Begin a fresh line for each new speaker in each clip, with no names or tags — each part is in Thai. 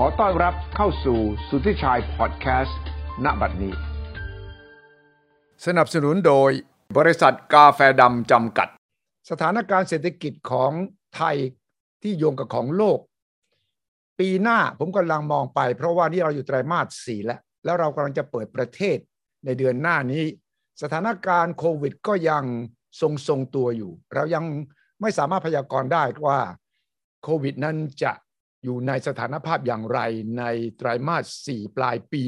ขอต้อนรับเข้าสู่สุทธิชัยพอดแคสต์ณบัดนี้ สนับสนุนโดยบริษัทกาแฟดำจำกัด สถานการณ์เศรษฐกิจของไทยที่โยงกับของโลก ปีหน้าผมกำลังมองไป เพราะว่านี่เราอยู่ไตรมาสสี่แล้ว แล้วเรากำลังจะเปิดประเทศในเดือนหน้านี้ สถานการณ์โควิดก็ยังทรงทรงตัวอยู่ เรายังไม่สามารถพยากรณ์ได้ว่าโควิดนั้นจะ อยู่ในสถานภาพอย่างไรในไตรมาสสี่ปลายปี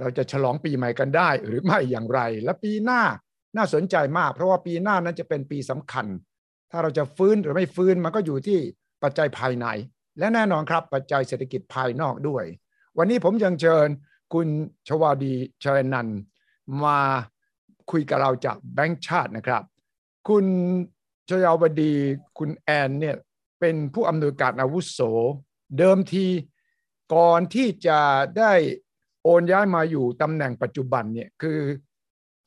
เราจะฉลองปีใหม่กันได้หรือไม่อย่างไร และปีหน้าน่าสนใจมาก เพราะว่าปีหน้านั้นจะเป็นปีสำคัญ ถ้าเราจะฟื้นหรือไม่ฟื้นมันก็อยู่ที่ปัจจัยภายใน และแน่นอนครับปัจจัยเศรษฐกิจภายนอกด้วย วันนี้ผมยังเชิญคุณชวาดีชยนันมาคุยกับเราจากแบงค์ชาตินะครับ คุณชยาวดีคุณแอนเนี่ย เป็นผู้อำนวยการอาวุโส เดิมทีก่อนที่จะได้โอนย้ายมาอยู่ตำแหน่งปัจจุบันเนี่ยคือ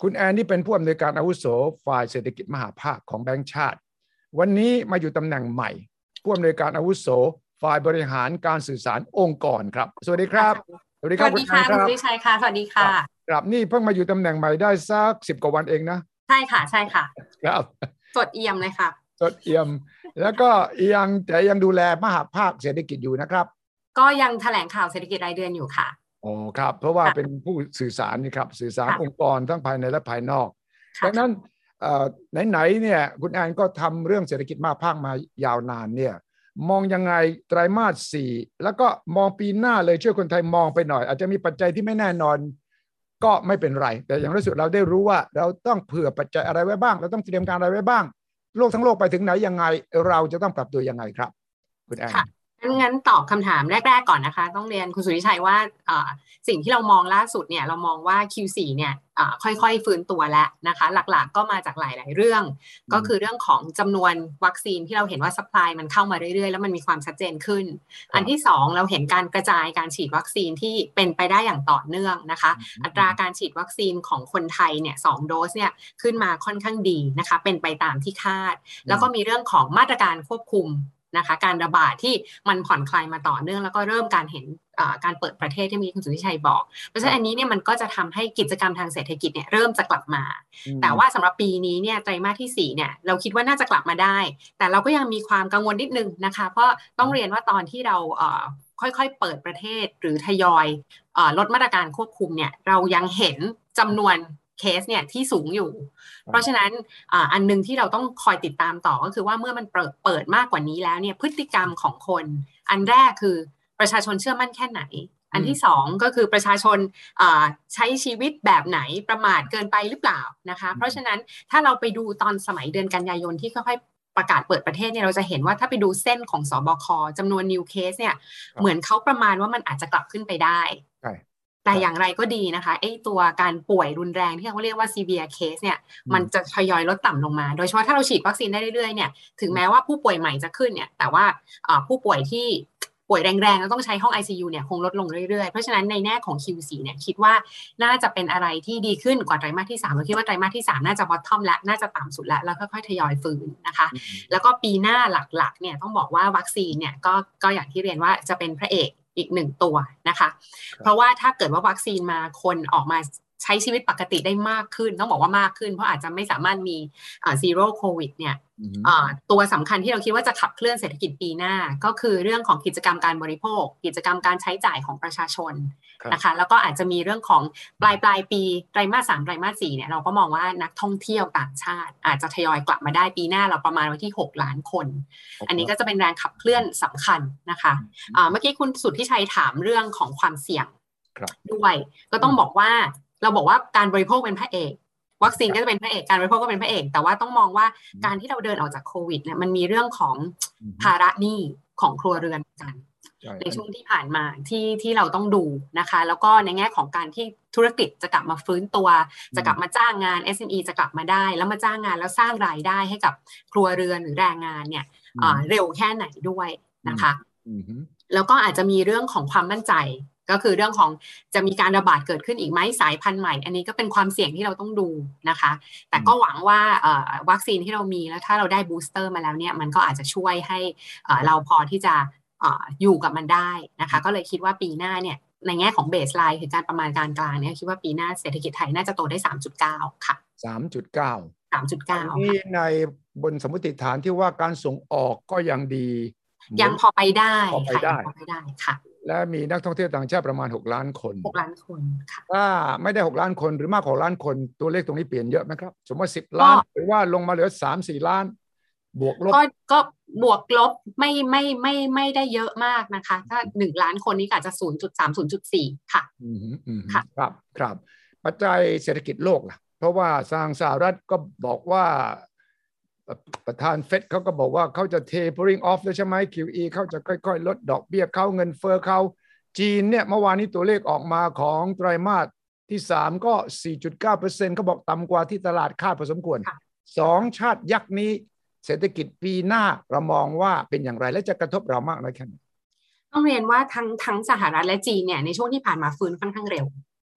คุณแอนนี่เป็นผู้อำนวยการอาวุโสฝ่ายเศรษฐกิจมหาภาคของแบงก์ชาติ วันนี้มาอยู่ตำแหน่งใหม่ ผู้อำนวยการอาวุโสฝ่ายบริหารการสื่อสารองค์กรครับ สวัสดีครับ
สวัสดีครับคุณแอนครับสวัสดีชัยค่ะ สวัสดีค่ะ
ครับนี่เพิ่งมาอยู่ตำแหน่งใหม่ได้สักสิบกว่าวันเองนะ
ใช่ค่ะ ใช่ค่ะ
ครับ
สดเอี่ยมเลยค่ะ
สดเอี่ยม แล้วก็ยังแต่ยังดูแลมหาภาคเศรษฐกิจอยู่นะครับ
ก็ยังแถลงข่าวเศรษฐกิจรายเดือนอยู่ค่ะ
โอ้ครับ เพราะว่าเป็นผู้สื่อสารนี่ครับ สื่อสารองค์กรทั้งภายในและภายนอกดังนั้นไหนๆเนี่ยคุณแอนก็ทำเรื่องเศรษฐกิจมาภาคมายาวนานเนี่ยมองยังไงไตรมาสสี่แล้วก็มองปีหน้าเลยช่วยคนไทยมองไปหน่อย อาจจะมีปัจจัยที่ไม่แน่นอน ก็ไม่เป็นไร แต่อย่างที่สุดเราได้รู้ว่า เราต้องเผื่อปัจจัยอะไรไว้บ้าง เราต้องเตรียมการอะไรไว้บ้าง โลกทั้งโลกไปถึงไหนยังไง เราจะต้องปรับตัวยังไงครับ คุณแอน
งั้นตอบคำถามแรก ๆ ก่อนนะคะ ต้องเรียนคุณสุริชัยว่าสิ่งที่เรามองล่าสุดเนี่ยเรามองว่า Q4 เนี่ยค่อยๆ ฟื้นตัวแล้วนะคะ หลักๆ ก็มาจากหลาย ๆ เรื่อง ก็คือเรื่องของจำนวนวัคซีนที่เราเห็นว่าสป라이มันเข้ามาเรื่อยๆ แล้วมันมีความชัดเจนขึ้น อันที่ 2 เราเห็นการกระจายการฉีดวัคซีนที่เป็นไปได้อย่างต่อเนื่องนะคะ อัตราการฉีดวัคซีนของคนไทยเนี่ยสโดสเนี่ยขึ้นมาค่อนข้างดีนะคะ เป็นไปตามที่คาด แล้วก็มีเรื่องของมาตรการควบคุม นะคะ การระบาดที่มันผ่อนคลายมาต่อเนื่องแล้วก็เริ่มการเห็นการเปิดประเทศที่มีคุณสุทธิชัยบอก เพราะฉะนั้นอันนี้เนี่ยมันก็จะทำให้กิจกรรมทางเศรษฐกิจเนี่ยเริ่มจะกลับมา แต่ว่าสำหรับปีนี้เนี่ยไตรมาสที่4เนี่ยเราคิดว่าน่าจะกลับมาได้ แต่เราก็ยังมีความกังวลนิดนึงนะคะ เพราะต้องเรียนว่าตอนที่เราค่อยๆ เปิดประเทศหรือทยอยลดมาตรการควบคุมเนี่ยเรายังเห็นจำนวน เคสเนี่ยที่สูงอยู่ เพราะฉะนั้นอันนึงที่เราต้องคอยติดตามต่อก็คือว่าเมื่อมันเปิดเปิดมากกว่านี้แล้วเนี่ยพฤติกรรมของคน อันแรกคือประชาชนเชื่อมั่นแค่ไหน อันที่สองก็คือประชาชนใช้ชีวิตแบบไหนประมาทเกินไปหรือเปล่านะคะ เพราะฉะนั้นถ้าเราไปดูตอนสมัยเดือนกันยายนที่ค่อยๆประกาศเปิดประเทศเนี่ยเราจะเห็นว่าถ้าไปดูเส้นของสอบคจำนวนนิวเคสเนี่ยเหมือนเขาประมาณว่ามันอาจจะกลับขึ้นไปได้ แต่อย่างไรก็ดีนะคะไอ้ตัวการป่วยรุนแรงที่เขาเรียกว่า severe case เนี่ยมันจะทยอยลดต่ำลงมา โดยเฉพาะถ้าเราฉีดวัคซีนได้เรื่อยๆเนี่ยถึงแม้ว่าผู้ป่วยใหม่จะขึ้นเนี่ยแต่ว่าผู้ป่วยที่ป่วยแรงๆแล้วต้องใช้ห้อง ICU เนี่ยคงลดลงเรื่อยๆ เพราะฉะนั้นในแง่ของ Q4 เนี่ยคิดว่าน่าจะเป็นอะไรที่ดีขึ้นกว่าไตรมาสที่3เราคิดว่าไตรมาสที่ 3 น่าจะ bottom และน่าจะต่ำสุดแล้วแล้วค่อยๆทยอยฟื้นนะคะ แล้วก็ปีหน้าหลักๆเนี่ยต้องบอกว่าวัคซีนเนี่ยก็ก็อย่างที่เรียนว่าจะเป็นพระเอก อีกหนึ่งตัวนะคะ เพราะว่าถ้าเกิดว่าวัคซีนมาคนออกมาใช้ชีวิตปกติได้มากขึ้น ต้องบอกว่ามากขึ้น เพราะอาจจะไม่สามารถมี zero COVID เนี่ยตัวสำคัญที่เราคิดว่าจะขับเคลื่อนเศรษฐกิจปีหน้า ก็คือเรื่องของกิจกรรมการบริโภค กิจกรรมการใช้จ่ายของประชาชน นะคะแล้วก็อาจจะมีเรื่องของปลายปลายปีไตรมาสสามไตรมาสสี่เนี่ยเราก็มองว่านักท่องเที่ยวต่างชาติ อาจจะทยอยกลับมาได้ปีหน้าเราประมาณวันที่ 6 ล้านคน อันนี้ก็จะเป็นแรงขับเคลื่อนสำคัญนะคะเมื่อกี้คุณสุดที่ชัยถามเรื่องของความเสี่ยงด้วยก็ต้องบอกว่าเราบอกว่าการบริโภคเป็นพระเอกวัคซีนก็จะเป็นพระเอกการบริโภคก็เป็นพระเอกแต่ว่าต้องมองว่าการที่เราเดินออกจากโควิดเนี่ยมันมีเรื่องของภาระหนี้ของครัวเรือนกัน ในช่วงที่ผ่านมาที่ที่เราต้องดูนะคะ แล้วก็ในแง่ของการที่ธุรกิจจะกลับมาฟื้นตัว จะกลับมาจ้างงาน SME จะกลับมาได้ แล้วมาจ้างงานแล้วสร้างรายได้ให้กับครัวเรือนหรือแรงงานเนี่ยเร็วแค่ไหนด้วยนะคะแล้วก็อาจจะมีเรื่องของความมั่นใจก็คือเรื่องของจะมีการระบาดเกิดขึ้นอีกไหมสายพันธุ์ใหม่ อันนี้ก็เป็นความเสี่ยงที่เราต้องดูนะคะ แต่ก็หวังว่าวัคซีนที่เรามีแล้วถ้าเราได้ booster มาแล้วเนี่ยมันก็อาจจะช่วยให้เราพอที่จะ อยู่กับมันได้นะคะ ก็เลยคิดว่าปีหน้าเนี่ยในแง่ของ baseline คือการประมาณการกลางเนี่ยคิดว่าปีหน้าเศรษฐกิจไทยน่าจะโตได้ 3.9 ค่ะ
3.9
3.9
นี่ในบนสมมติฐานที่ว่าการส่งออกก็ยังดี
ยังพอไปได้
พอไปได้
พอไปได้ค่ะ
และมีนักท่องเที่ยวต่างชาติประมาณ 6 ล้านคน
6 ล้านคนค่ะ
ถ้าไม่ได้ 6 ล้านคนหรือมากกว่าล้านคนตัวเลขตรงนี้เปลี่ยนเยอะไหมครับ สมมติ 10 ล้าน หรือว่าลงมาเหลือ 3 4 ล้าน บวกลบ
ก็ก็ บวกลบไม่ไม่ไม่ไม่ได้เยอะมากนะคะถ้าหนึ่งล้านคนนี้ก็อาจจะศูนย์จุดสามศูนย์จุดสี่ค่ะ
อืมอืม
ค่ะ
ครับครับ ปัจจัยเศรษฐกิจโลกล่ะ เพราะว่าทางสหรัฐก็บอกว่าเอ่อประธานเฟดเขาก็บอกว่าเขาจะ tapering off แล้วใช่ไหม QE เขาจะค่อยๆ ลดดอกเบี้ยเขาเงินเฟ้อเขาจีนเนี่ยเมื่อวานนี้ตัวเลขออกมาของไตรมาสที่ 3 ก็ 4.9%เขาบอกต่ำกว่าที่ตลาดคาดพอสมควร
ค่ะ
สองชาติยักษ์นี้ เศรษฐกิจปีหน้าเรามองว่าเป็นอย่างไรและจะกระทบเรามากน้อยแค่ไหน
ต้องเรียนว่าทั้งทั้งสหรัฐและจีนเนี่ยในช่วงที่ผ่านมาฟื้นค่อนข้างเร็ว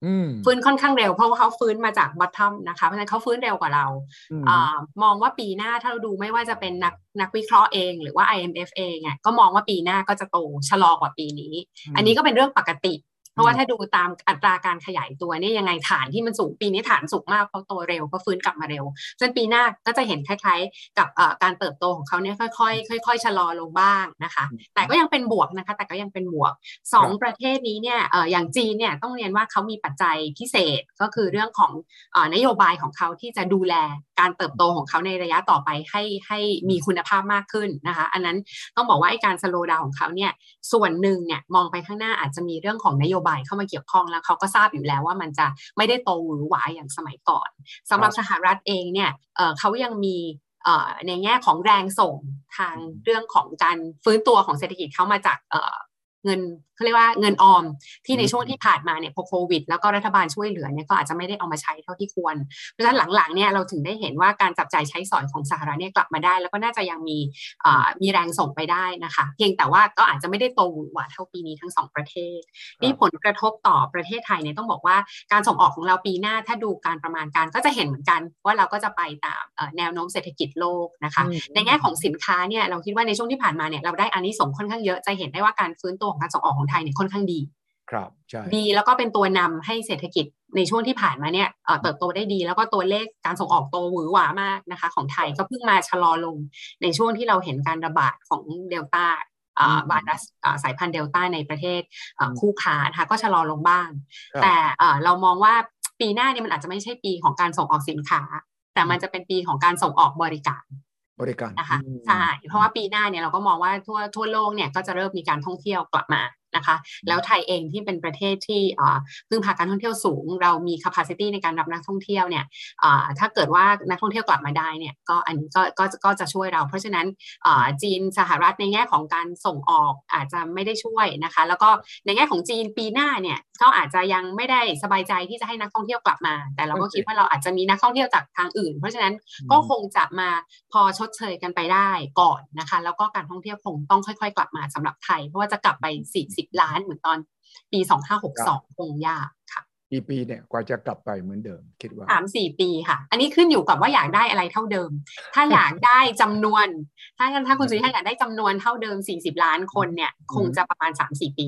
อืม
ฟื้นค่อนข้างเร็วเพราะว่าเขาฟื้นมาจากบัตทอมนะคะเพราะฉะนั้นเขาฟื้นเร็วกว่าเรา
อืม
อามองว่าปีหน้าถ้าเราดูไม่ว่าจะเป็นนักนักวิเคราะห์เอง หรือว่า IMF เองเนี่ยก็มองว่าปีหน้าก็จะโตชะลอกว่าปีนี้ อันนี้ก็เป็นเรื่องปกติ เพราะว่าถ้าดูตามอัตราการขยายตัวเนี่ยยังไงฐานที่มันสูงปีนี้ฐานสูงมากเพราะโตเร็วเพราะฟื้นกลับมาเร็วจนปีหน้าก็จะเห็นคล้ายๆ กับเอ่อการเติบโตของเขาเนี่ยค่อยๆค่อย ๆ ชะลอลงบ้างนะคะ แต่ก็ยังเป็นบวกนะคะ แต่ก็ยังเป็นบวกสองประเทศนี้เนี่ยเอ่ออย่างจีนเนี่ยต้องเรียนว่าเขามีปัจจัยพิเศษก็คือเรื่องของเอ่อนโยบายของเขาที่จะดูแล การเติบโตของเขาในระยะต่อไปให้ให้มีคุณภาพมากขึ้นนะคะ อันนั้นต้องบอกว่าไอ้การสโลว์ดาวของเขาเนี่ยส่วนหนึ่งเนี่ยมองไปข้างหน้าอาจจะมีเรื่องของนโยบายเข้ามาเกี่ยวข้องแล้วเขาก็ทราบอยู่แล้วว่ามันจะไม่ได้โตหวือหวาอย่างสมัยก่อนสำหรับสหรัฐเองเนี่ยเขายังมีในแง่ของแรงส่งทางเรื่องของการฟื้นตัวของเศรษฐกิจเข้ามาจาก เอ่อเงินเขาเรียกว่าเงินออมที่ในช่วงที่ผ่านมาเนี่ยพอโควิด แล้วก็รัฐบาลช่วยเหลือเนี่ยก็อาจจะไม่ได้เอามาใช้เท่าที่ควร เพราะฉะนั้นหลังๆเนี่ยเราถึงได้เห็นว่าการจับจ่ายใช้สอยของสหรัฐเนี่ยกลับมาได้ แล้วก็น่าจะยังมีเอ่อมีแรงส่งไปได้นะคะ เพียงแต่ว่าก็อาจจะไม่ได้โตหวือหวาเท่าปีนี้ทั้งสองประเทศนี่ผลกระทบต่อประเทศไทยเนี่ยต้องบอกว่าการส่งออกของเราปีหน้าถ้าดูการประมาณการก็จะเห็นเหมือนกันว่าเราก็จะไปตามเอ่อแนวโน้มเศรษฐกิจโลกนะคะ
อืม
ในแง่ของสินค้าเนี่ยเราคิดว่าในช่วงที่ผ่านมาเนี่ยเราได้อานิสงส์ค่อนข้างเยอะจะเห็นได้ว่าการฟื้นตัวของการส่งออกของไทยเนี่ยค่อนข้างดี
ครับใช่
ดีแล้วก็เป็นตัวนำให้เศรษฐกิจในช่วงที่ผ่านมาเนี่ยเอ่อเติบโตได้ดี แล้วก็ตัวเลขการส่งออกโตหวือหวามากนะคะ ของไทยก็เพิ่งมาชะลอลงในช่วงที่เราเห็นการระบาดของเดลต้าอ่าไวรัสอ่าสายพันธุ์เดลต้าในประเทศอ่าคู่ค้านะคะก็ชะลอลงบ้าง
ครับ
แต่เอ่อเรามองว่าปีหน้าเนี่ยมันอาจจะไม่ใช่ปีของการส่งออกสินค้า แต่มันจะเป็นปีของการส่งออกบริการ
บริการ
นะคะ
อืม
ใช่เพราะว่าปีหน้าเนี่ยเราก็มองว่าทั่วทั่วโลกเนี่ยก็จะเริ่มมีการท่องเที่ยวกลับมา นะคะ แล้วไทยเองที่เป็นประเทศที่อ่าพึ่งพาการท่องเที่ยวสูง เรามี capacity ในการรับนักท่องเที่ยวเนี่ยอ่าถ้าเกิดว่านักท่องเที่ยวกลับมาได้เนี่ยก็อันนี้ก็ก็ก็จะช่วยเรา เพราะฉะนั้นอ่าจีนสหรัฐในแง่ของการส่งออกอาจจะไม่ได้ช่วยนะคะ แล้วก็ในแง่ของจีนปีหน้าเนี่ยก็อาจจะยังไม่ได้สบายใจที่จะให้นักท่องเที่ยวกลับมา แต่เราก็คิดว่าเราอาจจะมีนักท่องเที่ยวจากทางอื่น เพราะฉะนั้นก็คงจะมาพอชดเชยกันไปได้ก่อนนะคะ แล้วก็การท่องเที่ยวคงต้องค่อย ๆ กลับมาสำหรับไทยเพราะว่าจะกลับไป 40ล้านเหมือนตอนปี 2562 คงยากค่ะ
กี่ปีเนี่ยกว่าจะกลับไปเหมือนเดิมคิดว่า
สามสี่ปีค่ะ อันนี้ขึ้นอยู่กับว่าอยากได้อะไรเท่าเดิม ถ้าอยากได้จำนวน ถ้าถ้าคุณสุริยะอยากได้จำนวนเท่าเดิม40ล้านคนเนี่ย คงจะประมาณ3-4ปี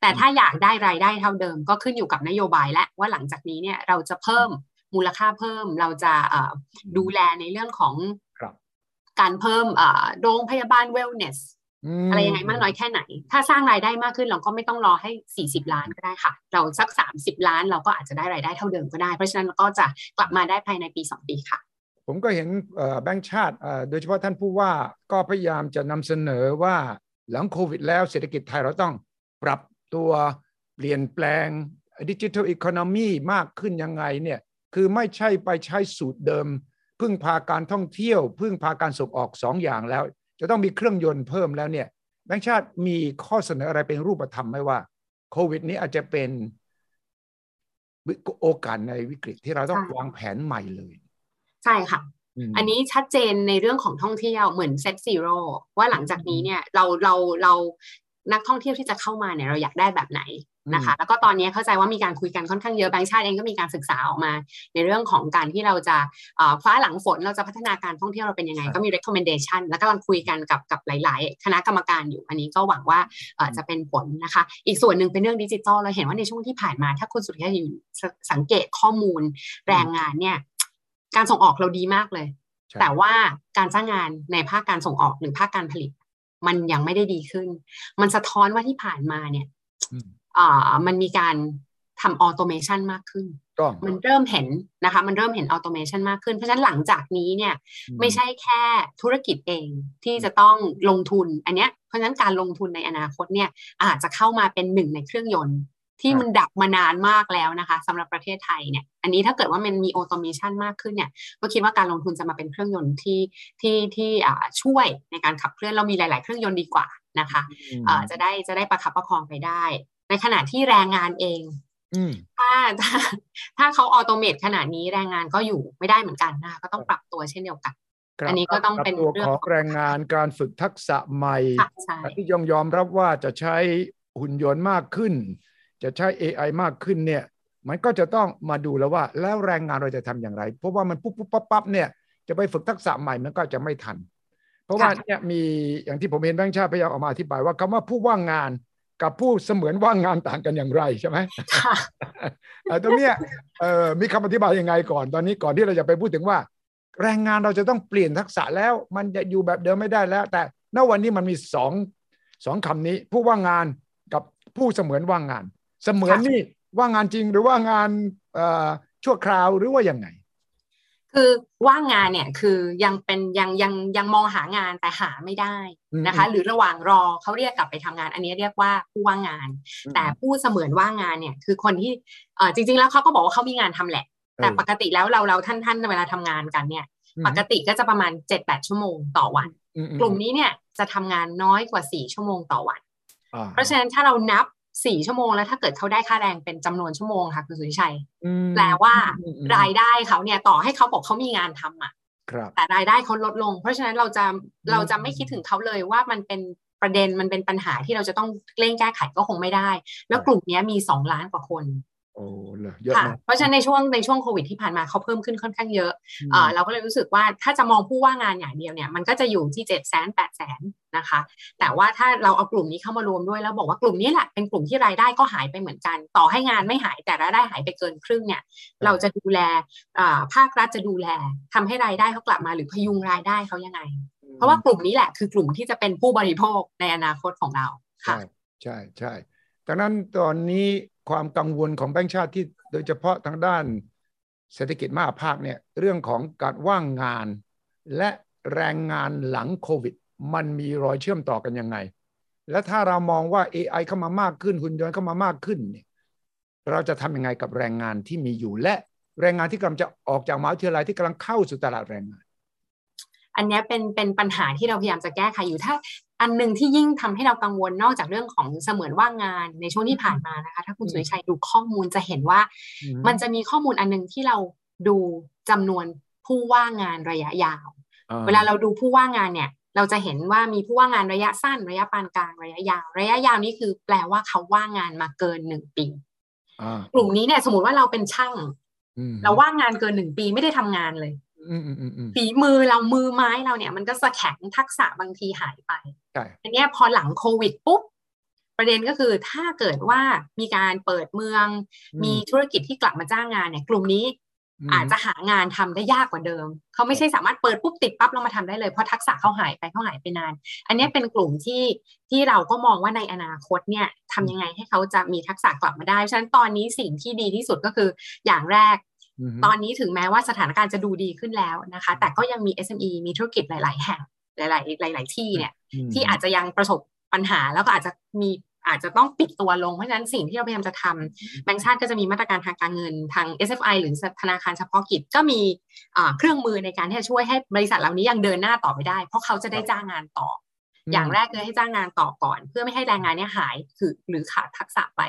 แต่ถ้าอยากได้รายได้เท่าเดิม ก็ขึ้นอยู่กับนโยบายและว่าหลังจากนี้เนี่ยเราจะเพิ่มมูลค่าเพิ่มเราจะเอ่อดูแลในเรื่องของ
ครับ
การเพิ่มเอ่อโรงพยาบาล wellness
ม
อะไรยังไงมากน้อยแค่ไหน ถ้าสร้างรายได้มากขึ้นเราก็ไม่ต้องรอให้ 40 ล้านก็ได้ค่ะ เราสัก 30 ล้านเราก็อาจจะได้รายได้เท่าเดิมก็ได้ เพราะฉะนั้นเราก็จะกลับมาได้ภายในปี 2 ปีค่ะ
ผมก็เห็นเอ่อแบงก์ชาติเอ่อโดยเฉพาะท่านผู้ว่าก็พยายามจะนำเสนอว่าหลังโควิดแล้วเศรษฐกิจไทยเราต้องปรับตัวเปลี่ยนแปลงดิจิทัลอีโคโนมีมากขึ้นยังไงเนี่ยคือไม่ใช่ไปใช้สูตรเดิม พึ่งพาการท่องเที่ยว พึ่งพาการส่งออกสองอย่างแล้ว จะต้องมีเครื่องยนต์เพิ่มแล้วเนี่ยแบงก์ชาติมีข้อเสนออะไรเป็นรูปธรรมไหมว่าโควิด นี้อาจจะเป็นวิโอกาสในวิกฤตที่เราต้อง
ใช่
วางแผนใหม่เลย
ใช่ค่ะ
ม
อันนี้ชัดเจนในเรื่องของท่องเที่ยวเหมือนเซตซีโร่ว่าหลังจากนี้เนี่ยเราเราเรานักท่องเที่ยวที่จะเข้ามาเนี่ยเราอยากได้แบบไหน นะคะ แล้วก็ตอนนี้เข้าใจว่ามีการคุยกันค่อนข้างเยอะแบงค์ชาติเองก็มีการศึกษาออกมา ในเรื่องของการที่เราจะฟ้าหลังฝนเราจะพัฒนาการท่องเที่ยวเราเป็นยังไง ก็มี recommendation แล้วก็กำลังคุยกันกับกับหลาย ๆ คณะกรรมการอยู่อันนี้ก็หวังว่าจะเป็นผลนะคะ อีกส่วนหนึ่งเป็นเรื่องดิจิทัลเราเห็นว่าในช่วงที่ผ่านมา ถ้าคุณสุริยะอยู่สังเกตข้อมูลแรงงานเนี่ยการส่งออกเราดีมากเลย แต่ว่าการจ้างงานในภาคการส่งออกหรือภาคการผลิต มันยังไม่ได้ดีขึ้น มันสะท้อนว่าที่ผ่านมาเนี่ยอ่า มันมีการทำ automation มากขึ้น มันเริ่มเห็นนะคะ มันเริ่มเห็น automation มากขึ้น เพราะฉะนั้นหลังจากนี้เนี่ยไม่ใช่แค่ธุรกิจเองที่จะต้องลงทุนอันเนี้ย เพราะฉะนั้นการลงทุนในอนาคตเนี่ยอาจจะเข้ามาเป็นหนึ่งในเครื่องยนต์ที่มันดับมานานมากแล้วนะคะสำหรับประเทศไทยเนี่ยอันนี้ถ้าเกิดว่ามันมี automation มากขึ้นเนี่ยก็คิดว่าการลงทุนจะมาเป็นเครื่องยนต์ที่ที่ที่ช่วยในการขับเคลื่อนเรามีหลาย ๆ เครื่องยนต์ดีกว่านะคะะจะได้จะได้ประคับประคองไปได้ใน ขณะที่แรงงานเองถ้าถ้าถ้าเขาออโตเมตขนาดนี้แรงงานก็อยู่ไม่ได้เหมือนกันนะก็ต้องปรับตัวเช่นเดียวกัน อันนี้ก็ต้องเป็น
เรื่องของแรงงานการฝึกทักษะใหม่ที่ยอมยอมรับว่าจะใช้หุ่นยนต์มากขึ้น จะใช้ AI มากขึ้นเนี่ย มันก็จะต้องมาดูแล้วว่าแล้วแรงงานเราจะทำอย่างไร เพราะว่ามันปุ๊บปุ๊บปั๊บปั๊บเนี่ยจะไปฝึกทักษะใหม่มันก็จะไม่ทัน เพราะว่าเนี่ยมีอย่างที่ผมเห็นแบงค์ชาติพยายามออกมาอธิบายว่าคำว่าผู้ว่างงาน กับผู้เสมือนว่างงานต่างกันอย่างไรใช่ไหมตรงเนี้ยมีคำอธิบายยังไงก่อนตอนนี้ก่อนที่เราจะไปพูดถึงว่า แรงงานเราจะต้องเปลี่ยนทักษะแล้ว มันจะอยู่แบบเดิมไม่ได้แล้ว แต่ณวันนี้มันมีสองสองคำนี้ ผู้ว่างงานกับผู้เสมือนว่างงาน เสมือนนี่ว่างงานจริงหรือว่างานชั่วคราวหรือว่ายังไง
คือว่างงานเนี่ยคือยังเป็นยังยังยังมองหางานแต่หาไม่ได้นะคะ หรือระหว่างรอเขาเรียกกลับไปทำงาน อันนี้เรียกว่าผู้ว่างงาน แต่ผู้เสมือนว่างงานเนี่ยคือคนที่จริง ๆ แล้วเขาก็บอกว่าเขามีงานทำแหละ แต่ปกติแล้วเราเราท่านท่านเวลาทำงานกันเนี่ย ปกติก็จะประมาณเจ็ดแปดชั่วโมงต่อวัน กลุ่มนี้เนี่ยจะทำงานน้อยกว่าสี่ชั่วโมงต่อวัน เพราะฉะนั้นถ้าเรานับ สี่ชั่วโมงแล้วถ้าเกิดเขาได้ค่าแรงเป็นจำนวนชั่วโมงค่ะคุณสุริชัยแปลว่ารายได้เขาเนี่ยต่อให้เขาบอกเขามีงานทำอะแต่รายได้เขาลดลง เพราะฉะนั้นเราจะเราจะไม่คิดถึงเขาเลยว่ามันเป็นประเด็นมันเป็นปัญหาที่เราจะต้องเร่งแก้ไขก็คงไม่ได้ แล้วกลุ่มนี้มีสองล้านกว่าคน
โอ้เลยเยอะ
ค่ะเพราะฉะนั้นในช่วงในช่วงโควิดที่ผ่านมาเขาเพิ่มขึ้นค่อนข้างเยอะอ่าเราก็เลยรู้สึกว่าถ้าจะมองผู้ว่างงานอย่างเดียวเนี่ยมันก็จะอยู่ที่เจ็ดแสนแปดแสนนะคะ แต่ว่าถ้าเราเอากลุ่มนี้เข้ามารวมด้วยแล้วบอกว่ากลุ่มนี้แหละเป็นกลุ่มที่รายได้ก็หายไปเหมือนกัน ต่อให้งานไม่หายแต่รายได้หายไปเกินครึ่งเนี่ย เราจะดูแลอ่าภาครัฐจะดูแลทำให้รายได้เขากลับมาหรือพยุงรายได้เขายังไง เพราะว่ากลุ่มนี้แหละคือกลุ่มที่จะเป็นผู้บริโภคในอนาคตของเรา
ค่ะใช่ใช่ดังนั้นตอนนี้ ความกังวลของแบงค์ชาติที่โดยเฉพาะทางด้านเศรษฐกิจมหาภาคเนี่ยเรื่องของการว่างงาน และแรงงานหลังโควิด มันมีรอยเชื่อมต่อกันยังไง และถ้าเรามองว่า AI เข้ามามากขึ้นหุ่นยนต์เข้ามามากขึ้นเนี่ยเราจะทำยังไงกับแรงงานที่มีอยู่และแรงงานที่กำลังจะออกจากมหาวิทยาลัยที่กำลังเข้าสู่ตลาดแรงงาน
อันนี้เป็นเป็นปัญหาที่เราพยายามจะแก้ไขอยู่ถ้าอันหนึ่งที่ยิ่งทำให้เรากังวลนอกจากเรื่องของเสมือนว่างงานในช่วงที่ผ่านมานะคะ ถ้าคุณสุริชัยดูข้อมูลจะเห็นว่า มันจะมีข้อมูลอันหนึ่งที่เราดูจำนวนผู้ว่างงานระยะยาว เวลาเราดูผู้ว่างงานเนี่ย เราจะเห็นว่ามีผู้ว่างงานระยะสั้น ระยะปานกลางระยะยาว ระยะยาวนี่คือแปลว่าเขาว่างงานมาเกินหนึ่งปีกลุ่มนี้เนี่ยสมมติว่าเราเป็นช่าง เราว่างงานเกินหนึ่งปีไม่ได้ทำงานเลย ฝีมือเรามือไม้เราเนี่ย มันก็สะแข็งทักษะบางทีหายไปอันนี้พอหลังโควิดปุ๊บประเด็นก็คือถ้าเกิดว่ามีการเปิดเมือง มีธุรกิจที่กลับมาจ้างงานเนี่ยกลุ่มนี้อาจจะหางานทำได้ยากกว่าเดิม เขาไม่ใช่สามารถเปิดปุ๊บติดปั๊บแล้วมาทำได้เลยเพราะทักษะเขาหายไปเขาหายไปนาน อันนี้เป็นกลุ่มที่ที่เราก็มองว่าในอนาคตเนี่ยทำยังไงให้เขาจะมีทักษะกลับมาได้ ฉะนั้นตอนนี้สิ่งที่ดีที่สุดก็คืออย่างแรก ตอนนี้ถึงแม้ว่าสถานการณ์จะดูดีขึ้นแล้วนะคะ แต่ก็ยังมี SME มีธุรกิจหลาย ๆ แห่งหลาย ๆ หลาย ๆ ที่เนี่ย ที่อาจจะยังประสบปัญหาแล้วก็อาจจะมีอาจจะต้องปิดตัวลง เพราะฉะนั้นสิ่งที่เราพยายามจะทำแบงก์ชาติก็จะมีมาตรการทางการเงินทาง SFI หรือธนาคารเฉพาะกิจก็มีเครื่องมือในการที่จะช่วยให้บริษัทเหล่านี้ยังเดินหน้าต่อไปได้ เพราะเขาจะได้จ้างงานต่อ อย่างแรกคือให้จ้างงานต่อก่อน เพื่อไม่ให้แรงงานเนี่ยหายคือหรือขาดทักษะไป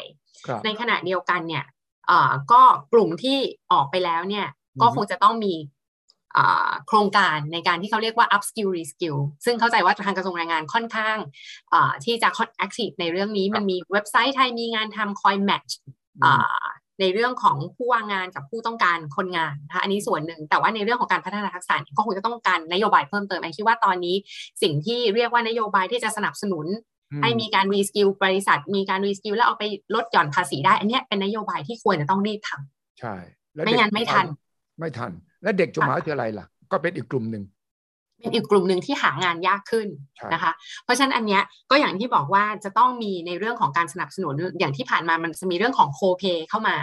ในขณะเดียวกันเนี่ย ก็กลุ่มที่ออกไปแล้วเนี่ยก็คงจะต้องมีโครงการในการที่เขาเรียกว่า upskill reskill ซึ่งเข้าใจว่าทางกระทรวงแรงงานค่อนข้างที่จะ active ในเรื่องนี้มันมีเว็บไซต์ไทยมีงานทำคอย match ในเรื่องของผู้ว่างงานกับผู้ต้องการคนงานนะคะอันนี้ส่วนหนึ่ง แต่ว่าในเรื่องของการพัฒนาทักษะก็คงจะต้องการนโยบายเพิ่มเติมไอคิดว่าตอนนี้สิ่งที่เรียกว่านโยบายที่จะสนับสนุน ให้มีการ reskill บริษัท มีการ reskill แล้วเอาไปลดหย่อนภาษีได้ อันนี้เป็นนโยบายที่ควรจะต้องรีบทำ
ใช่
ไม่งั้นไม่ทัน
ไม่ทัน และเด็กจบมหาวิทยาลัยล่ะ ก็เป็นอีกกลุ่มหนึ่ง
เป็นอีกกลุ่มหนึ่งที่หางานยากขึ้นนะคะ เพราะฉะนั้นอันเนี้ยก็อย่างที่บอกว่าจะต้องมีในเรื่องของการสนับสนุนอย่างที่ผ่านมามันจะมีเรื่องของโคเปเข้ามา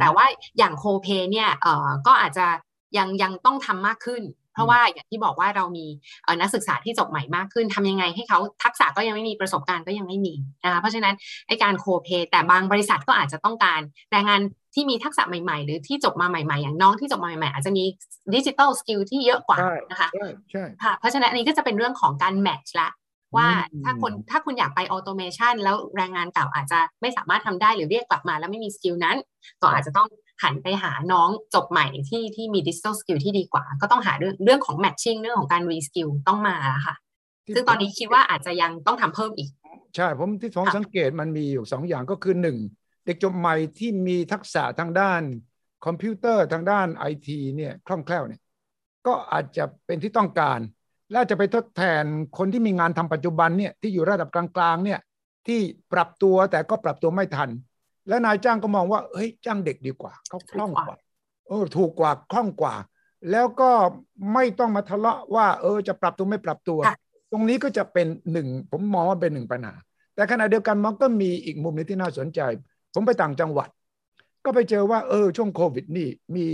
แต่ว่าอย่างโคเปเนี่ยเอ่อก็อาจจะยังยังต้องทำมากขึ้นเพ ราะว่าอย่างที่บอกว่าเรามีนักศึกษาที่จบใหม่มากขึ้นทำยังไงให้เขาทักษะก็ยังไม่มีประสบการณ์ก็ยังไม่มีนะคะเพราะฉะนั้นไอการ co-pay แต่บางบริษัทก็อาจจะต้องการแรงงานที่มีทักษะใหม่ ๆ หรือที่จบมาใหม่ ๆ อย่างน้องที่จบมาใหม่ๆอาจจะมี digital skill ที่เยอะกว่านะคะ
ใช่ใช่
ค่ะเพราะฉะนั้นอันนี้ก็จะเป็นเรื่องของการ match ละว่าถ้าคนถ้าคุณอยากไป automation แล้วแรงงานเก่าอาจจะไม่สามารถทำได้หรือเรียกกลับมาแล้วไม่มี skill นั้น ก็อาจจะต้อง หันไปหาน้องจบใหม่ที่ที่มี digital skill ที่ดีกว่า ก็ต้องหาเรื่องเรื่องของ matching เรื่องของการ reskill ต้องมาค่ะ ซึ่งตอนนี้คิดว่าอาจจะยังต้องทำเพิ่มอีก
ใช่ ผมที่สองสังเกตมันมีอยู่สองอย่างก็คือหนึ่งเด็กจบใหม่ที่มีทักษะทางด้านคอมพิวเตอร์ทางด้านไอทีเนี่ยคล่องแคล่วเนี่ยก็อาจจะเป็นที่ต้องการ และจะไปทดแทนคนที่มีงานทำปัจจุบันเนี่ยที่อยู่ระดับกลางๆเนี่ยที่ปรับตัวแต่ก็ปรับตัวไม่ทัน และนายจ้างก็มองว่าเฮ้ยจ้างเด็กดีกว่าเขาคล่องกว่าเออถูกกว่าคล่องกว่า แล้วก็ไม่ต้องมาทะเลาะว่า เออจะปรับตัวไม่ปรับตัว ตรงนี้ก็จะเป็นหนึ่งผมมองว่าเป็นหนึ่งปัญหา แต่ขณะเดียวกันมันก็มีอีกมุมนึงที่น่าสนใจ ผมไปต่างจังหวัด ก็ไปเจอว่าเออช่วงโควิดนี่มี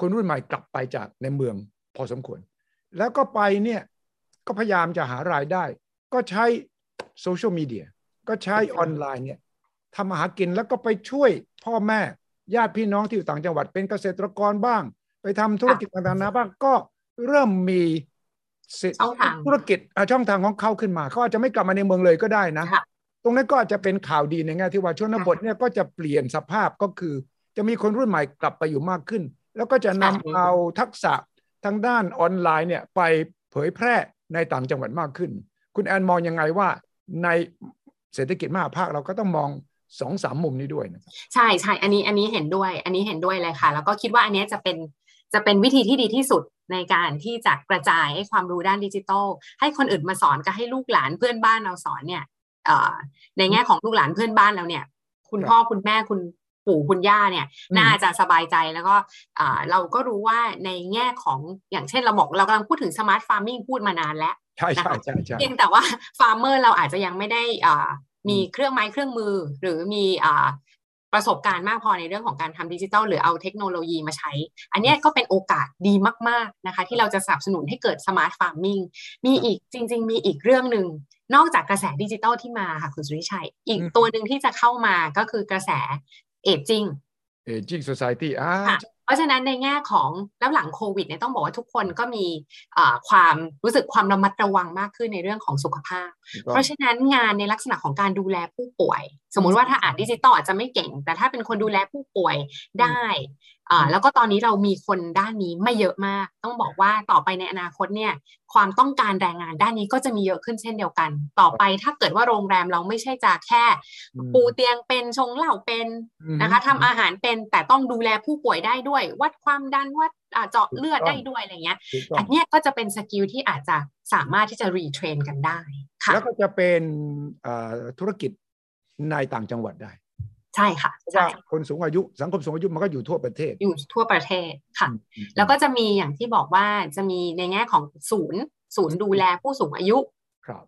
คนรุ่นใหม่กลับไปจากในเมืองพอสมควร แล้วก็ไปเนี่ยก็พยายามจะหารายได้ ก็ใช้โซเชียลมีเดียก็ใช้ออนไลน์เนี่ย ทำอาหากินแล้วก็ไปช่วยพ่อแม่ญาติพี่น้องที่อยู่ต่างจังหวัดเป็นเกษตรกรบ้าง ไปทำธุรกิจต่างๆนะบ้างก็เริ่มมีธุรกิจช่องทางของเขาขึ้นมาเขาอาจจะไม่กลับมาในเมืองเลยก็ได้นะ ตรงนั้นก็อาจจะเป็นข่าวดีในแง่ที่ว่าชนบทเนี่ยก็จะเปลี่ยนสภาพก็คือ จะมีคนรุ่นใหม่กลับไปอยู่มากขึ้น แล้วก็จะนำเอาทักษะทางด้านออนไลน์เนี่ยไปเผยแพร่ในต่างจังหวัดมากขึ้น คุณแอนมองยังไงว่าในเศรษฐกิจมหาภาคเราก็ต้องมอง สองสามมุมนี้ด้วยนะ
ใช่ใช่อันนี้อันนี้เห็นด้วย อันนี้เห็นด้วยเลยค่ะ แล้วก็คิดว่าอันนี้จะเป็นจะเป็นวิธีที่ดีที่สุดในการที่จะกระจายให้ความรู้ด้านดิจิทัลให้คนอื่นมาสอนก็ให้ลูกหลานเพื่อนบ้านเราสอนเนี่ยในแง่ของลูกหลานเพื่อนบ้านเราเนี่ย คุณพ่อคุณแม่คุณปู่คุณย่าเนี่ย น่าจะสบายใจแล้วก็เราก็รู้ว่าในแง่ของอย่างเช่นเราบอกเรากำลังพูดถึงสมาร์ทฟาร์มิงพูดมานานแล้ว
ใช่ใช่ใช่ใช่
เพียงแต่ว่าfarmer เราอาจจะยังไม่ได้ มีเครื่องไม้เครื่องมือ หรือมีประสบการณ์มากพอในเรื่องของการทำดิจิทัลหรือเอาเทคโนโลยีมาใช้ อันนี้ก็เป็นโอกาสดีมาก ๆ นะคะ ที่เราจะสนับสนุนให้เกิด smart farming มีอีกจริง ๆ มีอีกเรื่องหนึ่งนอกจากกระแสดิจิทัลที่มาค่ะคุณสุทธิชัย อีกตัวหนึ่งที่จะเข้ามาก็คือกระแส aging aging
society อ่า
เพราะฉะนั้นในแง่ของแล้วหลังโควิดเนี่ยต้องบอกว่าทุกคนก็มีความรู้สึกความระมัดระวังมากขึ้นในเรื่องของสุขภาพ เพราะฉะนั้นงานในลักษณะของการดูแลผู้ป่วย สมมุติว่าถ้าอ่านดิจิตอลอาจจะไม่เก่ง แต่ถ้าเป็นคนดูแลผู้ป่วยได้อ่า แล้วก็ตอนนี้เรามีคนด้านนี้ไม่เยอะมาก ต้องบอกว่าต่อไปในอนาคตเนี่ย ความต้องการแรงงานด้านนี้ก็จะมีเยอะขึ้นเช่นเดียวกัน ต่อไปถ้าเกิดว่าโรงแรมเราไม่ใช่จะแค่ ปูเตียงเป็นชงเหล้าเป็นนะคะทำอาหารเป็นแต่ต้องดูแลผู้ป่วยได้ด้วย วัดความดันวัดเจาะเลือดได้ด้วยอะไรเงี้ย อันนี้ก็จะเป็น skill ที่อาจจะสามารถที่จะ retrain กันได้ค่ะ
แล้วก็จะเป็นธุรกิจในต่างจังหวัดได้
ใช่ค่ะ
เพราะว่าคนสูงอายุสังคมสูงอายุมันก็อยู่ทั่วประเทศ
อยู่ทั่วประเทศค่ะ แล้วก็จะมีอย่างที่บอกว่าจะมีในแง่ของศูนย์ ศูนย์ดูแลผู้สูงอายุ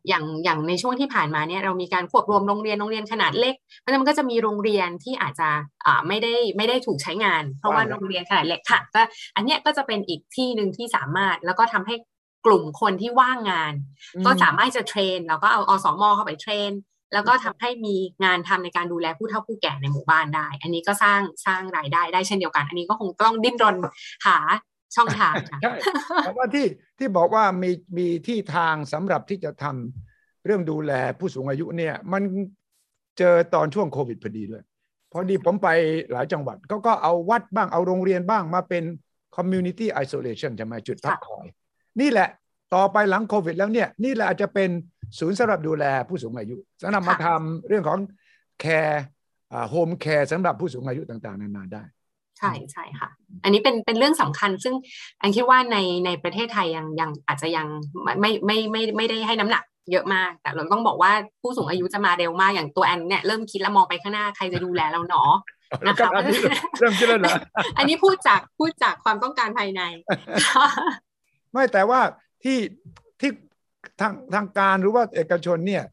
อย่างอย่างในช่วงที่ผ่านมาเนี่ยเรามีการควบรวมโรงเรียนโรงเรียนขนาดเล็กเพราะฉะนั้นมันก็จะมีโรงเรียนที่อาจจะอ่าไม่ได้ไม่ได้ถูกใช้งาน เพราะว่าโรงเรียนขนาดเล็กค่ะก็อันเนี้ยก็จะเป็นอีกที่หนึ่งที่สามารถแล้วก็ทำให้กลุ่มคนที่ว่างงาน ก็สามารถจะเทรนแล้วก็เอาอสมเข้าไปเทรน แล้วก็ทำให้มีงานทำในการดูแลผู้เฒ่าผู้แก่ในหมู่บ้านได้ อันนี้ก็สร้างสร้างรายได้ได้เช่นเดียวกัน อันนี้ก็คงต้องดิ้นรนหาช่องทาง
ใช่แต่ว่าที่ที่บอกว่ามีมีที่ทางสำหรับที่จะทำเรื่องดูแลผู้สูงอายุเนี่ย มันเจอตอนช่วงโควิดพอดีด้วยพอดีผมไปหลายจังหวัดเขาก็เอาวัดบ้างเอาโรงเรียนบ้างมาเป็น community isolation จะมาจุดพักคอย นี่แหละต่อไปหลังโควิดแล้วเนี่ย นี่แหละอาจจะเป็น ศูนย์สำหรับดูแลผู้สูงอายุสำหรับมาทำเรื่องของ care home care สำหรับผู้สูงอายุต่างๆ นานาได้
ใช่ใช่ค่ะ อันนี้เป็นเป็นเรื่องสำคัญ ซึ่งอันคิดว่าในในประเทศไทยยังยังอาจจะยังไม่ไม่ไม่ไม่ได้ให้น้ำหนักเยอะมาก แต่เราต้องบอกว่าผู้สูงอายุจะมาเร็วมาก อย่างตัวแอนเนี่ยเริ่มคิดแล้วมองไปข้างหน้าใครจะดูแลเราเนาะนะคะ
เริ่มคิดแล้วเหรอ
อันนี้พูดจากพูดจากความต้องการภายใน
ไม่แต่ว่าที่ที่ ทางทางการหรือว่าเอกชนเนี่ย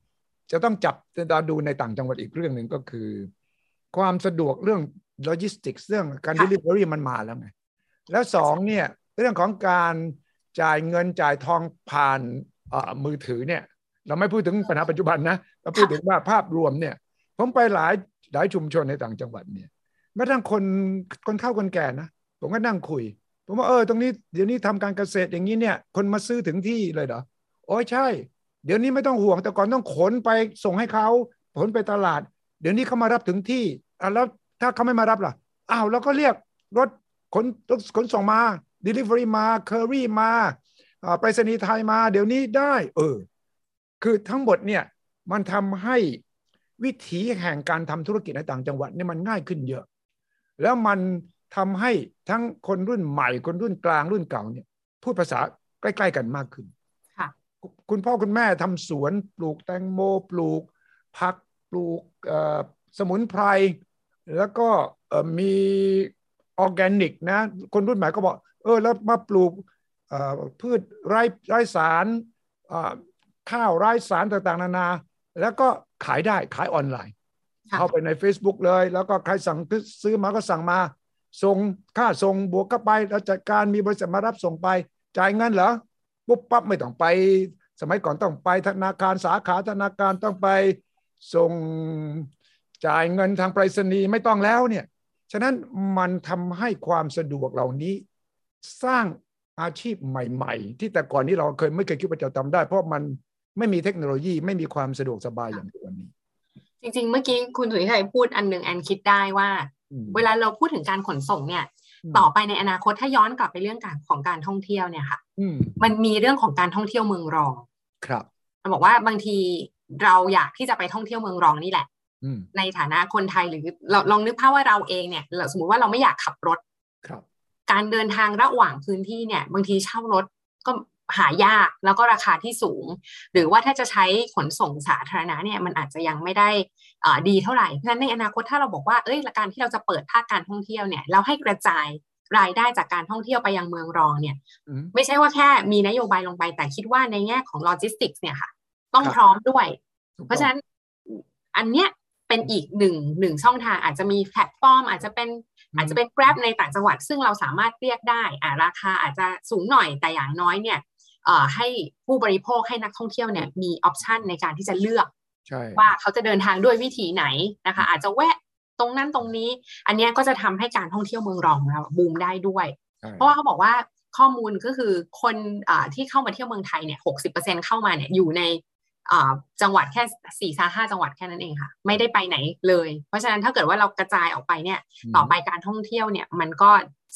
จะต้องจับจะดูในต่างจังหวัดอีกเรื่องหนึ่งก็คือ ความสะดวกเรื่องโลจิสติกส์เรื่องการ delivery มันมาแล้วไง แล้วสองเนี่ยเรื่องของการจ่ายเงินจ่ายทองผ่านมือถือเนี่ยเราไม่พูดถึงปัญหาปัจจุบันนะเราพูดถึงว่าภาพรวมเนี่ย ผมไปหลายหลายชุมชนในต่างจังหวัดเนี่ยแม้ทั้งคนคนเข้าคนแก่นะผมก็นั่งคุย ผมว่าเออตรงนี้เดี๋ยวนี้ทำการเกษตรอย่างนี้เนี่ย คนมาซื้อถึงที่เลยเหรอ โอ้ยใช่ เดี๋ยวนี้ไม่ต้องห่วง แต่ก่อนต้องขนไปส่งให้เขาขนไปตลาด เดี๋ยวนี้เขามารับถึงที่อะแล้วถ้าเขาไม่มารับล่ะอ้าวเราก็เรียกรถขนรถขนส่งมา Delivery มา c u r r y มาไปรษณีย์ไทยมา เดี๋ยวนี้ได้ เออ คือทั้งหมดเนี่ยมันทำให้วิถีแห่งการทำธุรกิจในต่างจังหวัดเนี่ยมันง่ายขึ้นเยอะ แล้วมันทำให้ทั้งคนรุ่นใหม่ คนรุ่นกลางรุ่นเก่าเนี่ยพูดภาษาใกล้ ๆ กันมากขึ้น คุณพ่อคุณแม่ทำสวนปลูกแตงโมปลูกผักปลูกสมุนไพร แล้วก็มีออร์แกนิกนะ คนรุ่นใหม่ก็บอก เออ แล้วมาปลูกพืชไร้ไร้สารข้าวไร้สารต่างๆ นานา แล้วก็ขายได้ขายออนไลน์ เข้าไปใน Facebook เลย แล้วก็ใครสั่งซื้อมาก็สั่งมา ส่งค่าส่งบวกเข้าไป แล้วจัดการมีบริษัทมารับส่งไป จ่ายเงินเหรอ ปุ๊บปั๊บไม่ต้องไป สมัยก่อนต้องไปธนาคารสาขาธนาคารต้องไปส่งจ่ายเงินทางไปรษณีย์ไม่ต้องแล้วเนี่ยฉะนั้นมันทำให้ความสะดวกเหล่านี้ สร้างอาชีพใหม่ ๆ ที่แต่ก่อนนี้เราเคยไม่เคยคิดว่าจะทำได้ เพราะมันไม่มีเทคโนโลยีไม่มีความสะดวกสบายอย่างทุกวันนี้
จริง ๆ เมื่อกี้คุณสุริชัยพูดอันหนึ่งแอนคิดได้ว่า เวลาเราพูดถึงการขนส่งเนี่ย ต่อไปในอนาคตถ้าย้อนกลับไปเรื่องการของการท่องเที่ยวเนี่ยค่ะมันมีเรื่องของการท่องเที่ยวเมืองรอง
ครับ
มันบอกว่าบางทีเราอยากที่จะไปท่องเที่ยวเมืองรองนี่แหละในฐานะคนไทยหรือเราลองนึกภาพว่าเราเองเนี่ยสมมติว่าเราไม่อยากขับรถ
ครับ
การเดินทางระหว่างพื้นที่เนี่ย บางทีเช่ารถก็ หายากแล้วก็ราคาที่สูง หรือว่าถ้าจะใช้ขนส่งสาธารณะเนี่ยมันอาจจะยังไม่ได้ดีเท่าไหร่เพราะฉะนั้นในอนาคตถ้าเราบอกว่าเอ้ยการที่เราจะเปิดภาคการท่องเที่ยวเนี่ยเราให้กระจายรายได้จากการท่องเที่ยวไปยังเมืองรองเนี่ย ไม่ใช่ว่าแค่มีนโยบายลงไปแต่คิดว่าในแง่ของโลจิสติกส์เนี่ยค่ะ ต้องพร้อมด้วย เพราะฉะนั้นอันเนี้ยเป็นอีกหนึ่งหนึ่งช่องทางอาจจะมีแพลตฟอร์ม อาจจะเป็นอาจจะเป็น Grab ในต่างจังหวัด ซึ่งเราสามารถเรียกได้อ่าราคาอาจจะสูงหน่อยแต่อย่างน้อยเนี่ยเอ่อ ให้ผู้บริโภคให้นักท่องเที่ยวเนี่ยมี option ในการที่จะเลือกว่าเขาจะเดินทางด้วยวิธีไหนนะคะ อาจจะแวะตรงนั้นตรงนี้ อันนี้ก็จะทำให้การท่องเที่ยวเมืองรองเราบูมได้ด้วย เพราะว่าเขาบอกว่าข้อมูลก็คือคนที่เข้ามาเที่ยวเมืองไทยเนี่ยหกสิบเปอร์เซ็นเข้ามาเนี่ยอยู่ใน จังหวัดแค่สี่าห้าจังหวัดแค่นั้นเองค่ะ ไม่ได้ไปไหนเลย เพราะฉะนั้นถ้าเกิดว่าเรากระจายออกไปเนี่ย ต่อไปการท่องเที่ยวเนี่ย มันก็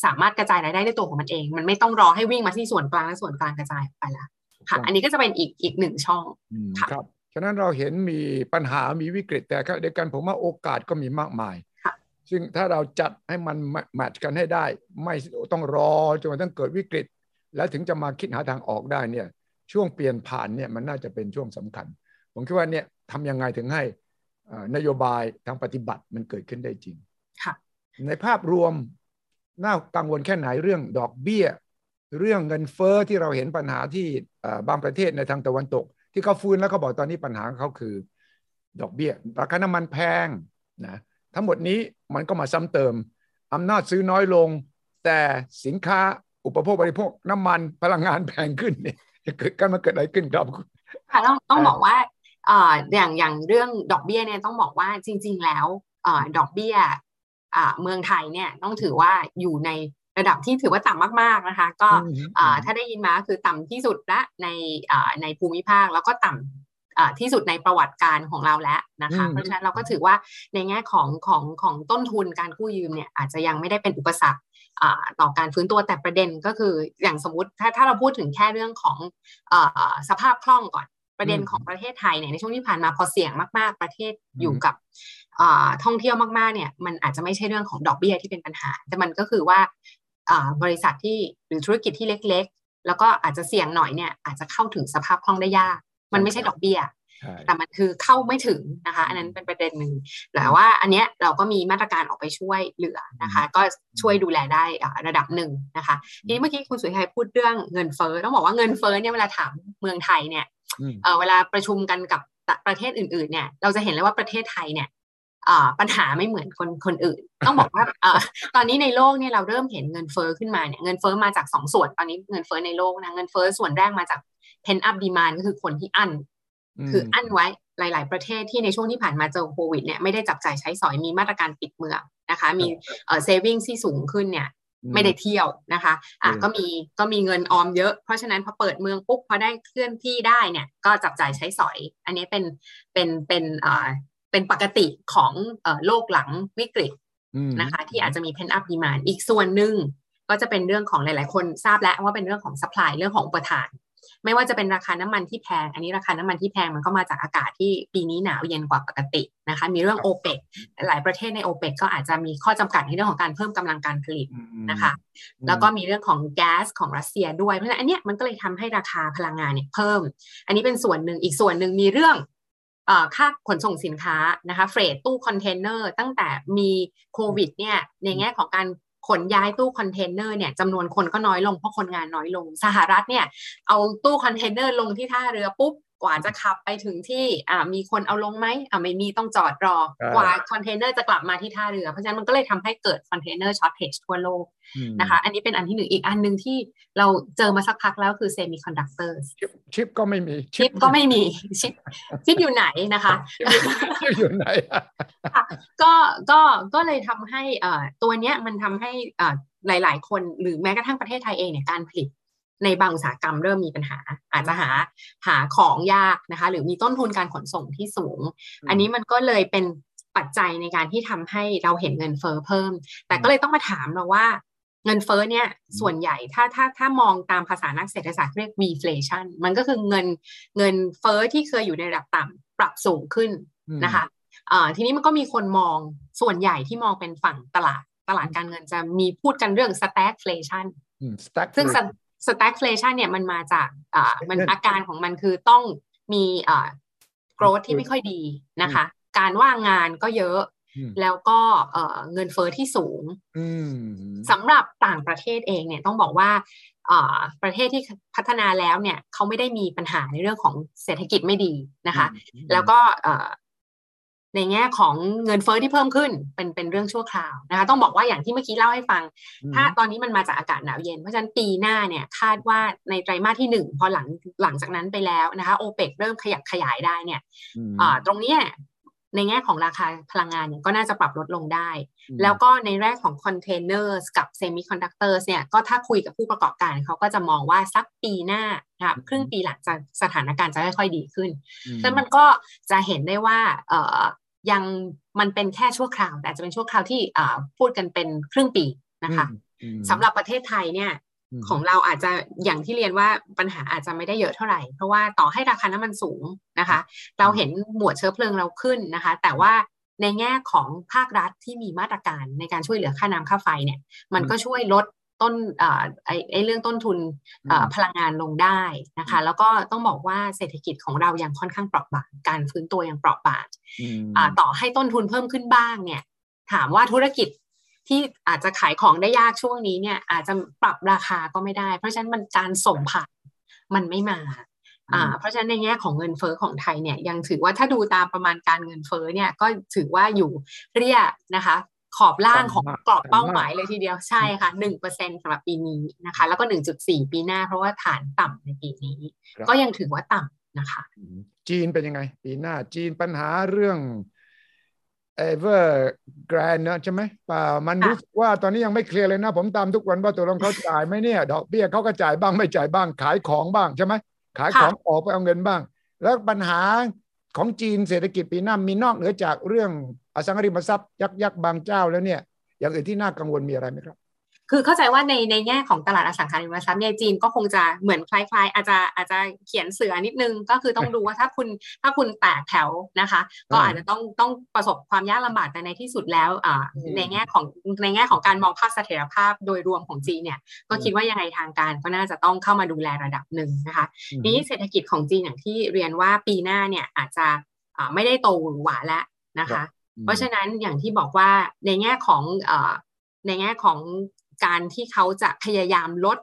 สามารถกระจายรายได้ด้วยตัวของมันเอง มันไม่ต้องรอให้วิ่งมาที่ส่วนกลางและส่วนกลางกระจายไปแล้วค่ะ อันนี้ก็จะเป็นอีกอีกหนึ่งช่อง
ครับฉะนั้นเราเห็นมีปัญหามีวิกฤตแต่เดียวกันผมว่าโอกาสก็มีมากมายซึ่งถ้าเราจัดให้มันแมทช์กันให้ได้ ไม่ต้องรอจนกระทั่งเกิดวิกฤต แล้วถึงจะมาคิดหาทางออกได้เนี่ย ช่วงเปลี่ยนผ่านเนี่ยมันน่าจะเป็นช่วงสำคัญ ผมคิดว่าเนี่ยทำยังไงถึงให้นโยบายทางปฏิบัติมันเกิดขึ้นได้จริงในภาพรวมน่ากังวลแค่ไหนเรื่องดอกเบี้ย เรื่องเงินเฟอ้อที่เราเห็นปัญหาที่บางประเทศในทางตะวันตก ที่เขาฟื้นแล้วเขาบอกตอนนี้ปัญหาเขาคือ ดอกเบี้ยราคาน้ำมันแพงนะทั้งหมดนี้มันก็มาซ้ำเติมอำนาจซื้อน้อยลง แต่สินค้าอุปโภคบริโภคน้ำมันพลังงานแพงขึ้นเนี่ย จะเกิดกันมาเกิดอะไรขึ้นครับ
ค่ะต้องต้องบอกว่าเอ่ออย่างอย่างเรื่องดอกเบี้ยเนี่ยต้องบอกว่าจริง ๆ แล้วเอ่อดอกเบี้ยอ่าเมืองไทยเนี่ยต้องถือว่าอยู่ในระดับที่ถือว่าต่ำมากๆนะคะ ก็ถ้าได้ยินมาคือต่ำที่สุดละในในภูมิภาคแล้วก็ต่ ที่สุดในประวัติการของเราแล้วนะคะ เพราะฉะนั้นเราก็ถือว่าในแง่ของของของต้นทุนการกู้ยืมเนี่ยอาจจะยังไม่ได้เป็นอุปสรรคต่อการฟื้นตัวแต่ประเด็นก็คืออย่างสมมติถ้าถ้าเราพูดถึงแค่เรื่องของอสภาพคล่องก่อนประเด็นของประเทศไทยเนี่ยในช่วงที่ผ่านมาพอเสี่ยงมาก ๆ ประเทศอยู่กับท่องเที่ยวมาก ๆ เนี่ยมันอาจจะไม่ใช่เรื่องของดอกเบี้ยที่เป็นปัญหา แต่มันก็คือว่าบริษัทที่หรือธุรกิจที่เล็ก ๆ แล้วก็อาจจะเสี่ยงหน่อยเนี่ยอาจจะเข้าถึงสภาพคล่องได้ยาก มันไม่ใช่ดอกเบี้ยแต่มันคือเข้าไม่ถึงนะคะ อันนั้นเป็นประเด็นหนึ่งแต่ว่าอันเนี้ยเราก็มีมาตรการออกไปช่วยเหลือนะคะ ก็ช่วยดูแลได้ระดับหนึ่งนะคะทีนี้เมื่อกี้คุณสุชัยพูดเรื่องเงินเฟ้อต้องบอกว่าเงินเฟ้อเนี่ยเวลาถามเมืองไทยเนี่ยเวลาประชุมกันกับประเทศอื่น ๆ เนี่ยเราจะเห็นเลยว่าประเทศไทยเนี่ยปัญหาไม่เหมือนคนคนอื่น ต้องบอกว่าตอนนี้ในโลกเนี่ยเราเริ่มเห็นเงินเฟอ้อขึ้นมาเนี่ยเงินเฟอ้อมาจากสองส่วนตอนนี้เงินเฟอ้อในโลกนะเงินเฟอ้อส่วนแรกมาจาก pen up demand ก็คือคนที่อั้นคืออั้นไว้หลาย ๆ ประเทศที่ในช่วงที่ผ่านมาเจอโควิดเนี่ยไม่ได้จับจ่ายใช้สอยมีมาตรการปิดเมืองนะคะ มีเอ่อ saving ที่สูงขึ้นเนี่ยไม่ได้เที่ยวนะคะ อะก็มีก็มีเงินออมเยอะ เพราะฉะนั้นพอเปิดเมืองปุ๊บพอได้เคลื่อนที่ได้เนี่ยก็จับจ่ายใช้สอย อันนี้เป็นเป็นเป็นอ่าเป็นปกติของเอ่อโลกหลังวิกฤตนะคะ ที่อาจจะมีเพนอัพดีมานอีกส่วนหนึ่งก็จะเป็นเรื่องของหลาย ๆ คนทราบแล้วว่าเป็นเรื่องของสป라이เรื่องของอุปทาน ไม่ว่าจะเป็นราคาน้ำมันที่แพง อันนี้ราคาน้ำมันที่แพงมันก็มาจากอากาศที่ปีนี้หนาวเย็นกว่าปกตินะคะ มีเรื่องโอเปกหลายประเทศในโอเปกก็อาจจะมีข้อจำกัดในเรื่องของการเพิ่มกำลังการผลิตนะคะ แล้วก็มีเรื่องของแก๊สของรัสเซียด้วย เพราะฉะนั้นอันนี้มันก็เลยทำให้ราคาพลังงานเนี่ยเพิ่ม อันนี้เป็นส่วนหนึ่งอีกส่วนหนึ่งมีเรื่องค่าขนส่งสินค้านะคะ freight ตู้คอนเทนเนอร์ตั้งแต่มีโควิดเนี่ยในแง่ของการ ขนย้ายตู้คอนเทนเนอร์เนี่ยจำนวนคนก็น้อยลงเพราะคนงานน้อยลงสหรัฐเนี่ยเอาตู้คอนเทนเนอร์ลงที่ท่าเรือปุ๊บ กว่าจะขับไปถึงที่อ่ามีคนเอาลงไหมอ่าไม่มีต้องจอดรอกว่าคอนเทนเนอร์จะกลับมาที่ท่าเรือ เพราะฉะนั้นมันก็เลยทำให้เกิด container shortage ทั่วโลกนะคะ อันนี้เป็นอันที่หนึ่งอีกอันหนึ่งที่เราเจอมาสักพักแล้วคือเซมิคอนดักเตอร์
ชิปก็ไม่มี
ชิปก็ไม่มีชิปชิปอยู่ไหนนะคะ
ชิปอยู่ไหน
ก็ก็ก็เลยทำให้อ่าตัวเนี้ยมันทำให้อ่าหลาย ๆ คนหรือแม้กระทั่งประเทศไทยเองเนี่ยการผลิต ในบางอุตสาหกรรมเริ่มมีปัญหา อาจจะหาหาของยากนะคะ หรือมีต้นทุนการขนส่งที่สูง อันนี้มันก็เลยเป็นปัจจัยในการที่ทำให้เราเห็นเงินเฟอ้อเพิ่ม แต่ก็เลยต้องมาถามเราว่าเงินเฟอ้อเนี่ยส่วนใหญ่ถ้าถ้าถ้ามองตามภาษานักเศรษฐศาสตร์เรียก reflation มันก็คือเงินเงินเฟอ้อที่เคยอยู่ในระดับต่ำปรับสูงขึ้นนะคะทีนี้มันก็มีคนมองส่วนใหญ่ที่มองเป็นฝั่งตลาด ตลาดการเงินจะมีพูดกันเรื่อง stagflation ซึ่ง stagflation เนี่ยมันมาจากอ่ามันอาการของมันคือต้องมีอ่า growth ที่ไม่ค่อยดีนะคะ การว่างงานก็เยอะแล้วก็เงินเฟอ้อที่สูงสำหรับต่างประเทศเองเนี่ยต้องบอกว่าประเทศที่พัฒนาแล้วเนี่ยเขาไม่ได้มีปัญหาในเรื่องของเศรษฐกิจไม่ดีนะคะ แล้วก็ ในแง่ของเงินเฟ้อที่เพิ่มขึ้นเป็นเป็นเรื่องชั่วคราวนะคะต้องบอกว่าอย่างที่เมื่อกี้เล่าให้ฟัง ถ้าตอนนี้มันมาจากอากาศหนาวเย็น เพราะฉะนั้นปีหน้าเนี่ยคาดว่าในไตรมาสที่หนึ่งพอหลังหลังจากนั้นไปแล้วนะคะโอเปกเริ่มขยับขยายได้เนี่ยตรงนี้ในแง่ของราคาพลังงานเนี่ยก็น่าจะปรับลดลงได้ แล้วก็ในแง่ของคอนเทนเนอร์กับเซมิคอนดักเตอร์เนี่ยก็ถ้าคุยกับผู้ประกอบการเขาก็จะมองว่าสักปีหน้าครับครึ่งปีหลังจะสถานการณ์จะค่อยๆดีขึ้นดังนั้นมันก็จะเห็นได้ว่าเออ ยังมันเป็นแค่ชั่วคราวแต่จะเป็นชั่วคราวที่พูดกันเป็นครึ่งปีนะคะสำหรับประเทศไทยเนี่ยของเราอาจจะอย่างที่เรียนว่าปัญหาอาจจะไม่ได้เยอะเท่าไหร่ เพราะว่าต่อให้ราคาน้ำมันสูงนะคะ เราเห็นหมวดเชื้อเพลิงเราขึ้นนะคะ แต่ว่าในแง่ของภาครัฐที่มีมาตรการในการช่วยเหลือค่าน้ำค่าไฟเนี่ย มันก็ช่วยลด ต้นไอ้ไอเรื่องต้นทุนพลังงานลงได้นะคะ แล้วก็ต้องบอกว่าเศรษฐกิจของเรายังค่อนข้างเปราะบางการฟื้นตัวยังเปราะบางต่อให้ต้นทุนเพิ่มขึ้นบ้างเนี่ย ถามว่าธุรกิจที่อาจจะขายของได้ยากช่วงนี้เนี่ย อาจจะปรับราคาก็ไม่ได้ เพราะฉะนั้นมันการส่งผ่านมันไม่มาอ่าเพราะฉะนั้นในแง่ของเงินเฟอ้อของไทยเนี่ยยังถือว่าถ้าดูตามประมาณการเงินเฟอ้อเนี่ยก็ถือว่าอยู่เรียนะคะ ขอบล่างของกรอบเป้าหมายเลยทีเดียวใช่ค่ะหนึ่งเปอร์เซ็นสำหรับปีนี้นะคะ แล้วก็หนึ่งจุดสี่ปีหน้า เพราะว่าฐานต่ำในปีนี้ ก็ยังถือว่าต่ำนะคะ
จีนเป็นยังไง ปีหน้าจีนปัญหาเรื่องเอเวอร์แกรนนะใช่ไหมป่ามันรู้ว่าตอนนี้ยังไม่เคลียร์เลยนะ ผมตามทุกวันว่าตัวลงเขาจ่ายไหมเนี่ย ดอกเบี้ยเขาก็จ่ายบ้างไม่จ่ายบ้าง ขายของบ้างใช่ไหมขายของออกไปเอาเงินบ้าง แล้วปัญหา ของจีนเศรษฐกิจปีหน้ามีนอกเหนือจากเรื่องอสังหาริมทรัพย์ยักยักบางเจ้าแล้วเนี่ยอย่างอื่นที่น่ากังวลมีอะไรไหมครับ
คือเข้าใจว่าในในแง่ของตลาดอสังหาริมทรัพย์เนี่ยจีนก็คงจะเหมือนคล้ายๆ อาจจะอาจจะเขียนเสือนิดนึง ก็คือต้องดูว่าถ้าคุณถ้าคุณแตกแถวนะคะ ก็อาจจะต้องต้องประสบความยากลำบากแต่ในที่สุดแล้วอ่าในแง่ของในแง่ของการมองภาพเสถียรภาพโดยรวมของจีนเนี่ยก็คิดว่ายังไงทางการก็น่าจะต้องเข้ามาดูแลระดับหนึ่งนะคะนี้เศรษฐกิจของจีนอย่างที่เรียนว่าปีหน้าเนี่ยอาจจะไม่ได้โตหวาแล้วนะคะ เพราะฉะนั้นอย่างที่บอกว่าในแง่ของในแง่ของ การที่เขาจะพยายามลด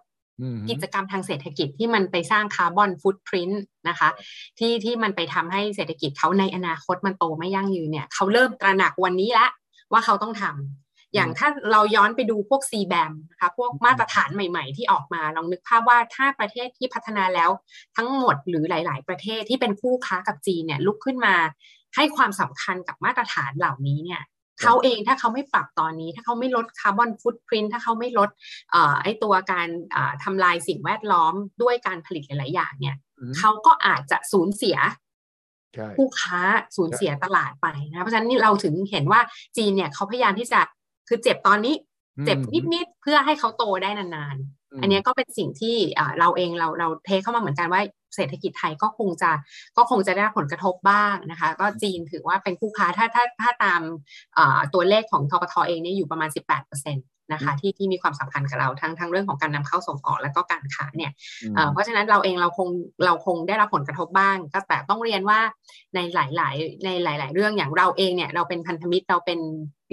กิจกรรมทางเศรษฐกิจที่มันไปสร้างคาร์บอนฟุตพิ้นนะคะ ที่ที่มันไปทำให้เศรษฐกิจเขาในอนาคตมันโตไม่ยั่งยืนเนี่ยเขาเริ่มตระหนักวันนี้ละว่าเขาต้องทำอย่างถ้าเราย้อนไปดูพวก c b a m นะคะพวกมาตรฐานใหม่ๆ ที่ออกมาลองนึกภาพว่าถ้าประเทศที่พัฒนาแล้วทั้งหมดหรือหลาย ๆ ประเทศที่เป็นคู่ค้ากับจีนเนี่ยลุกขึ้นมาให้ความสำคัญกับมาตรฐานเหล่านี้เนี่ย เขาเองถ้าเขาไม่ปรับตอนนี้ ถ้าเขาไม่ลดคาร์บอนฟุตพิ้นถ้าเขาไม่ลดไอตัวการทำลายสิ่งแวดล้อมด้วยการผลิตหลาย ๆ อย่างเนี่ยเขาก็อาจจะสูญเสียผู้ค้าสูญเสียตลาดไปนะเพราะฉะนั้นนี่เราถึงเห็นว่าจีนเนี่ยเขาพยายามที่จะคือเจ็บตอนนี้ เจ็บนิด ๆ เพื่อให้เขาโตได้นาน ๆ อันนี้ก็เป็นสิ่งที่เราเองเราเราเทเข้ามาเหมือนกันว่า เศรษฐกิจไทยก็คงจะก็คงจะได้ผลกระทบบ้างนะคะ ก็จีนถือว่าเป็นคู่ค้าถ้าถ้าถ้าตามตัวเลขของทปทเองเนี่ยอยู่ประมาณ 18%นะคะที่ที่มีความสำคัญกับเราทั้งทั้งเรื่องของการนำเข้าส่งออกแล้วก็การค้าเนี่ยเพราะฉะนั้นเราเองเราคงเราคงได้รับผลกระทบบ้าง ก็แต่ต้องเรียนว่าในหลาย ๆ ในหลาย ๆ เรื่องอย่างเราเองเนี่ยเราเป็นพันธมิตรเราเป็น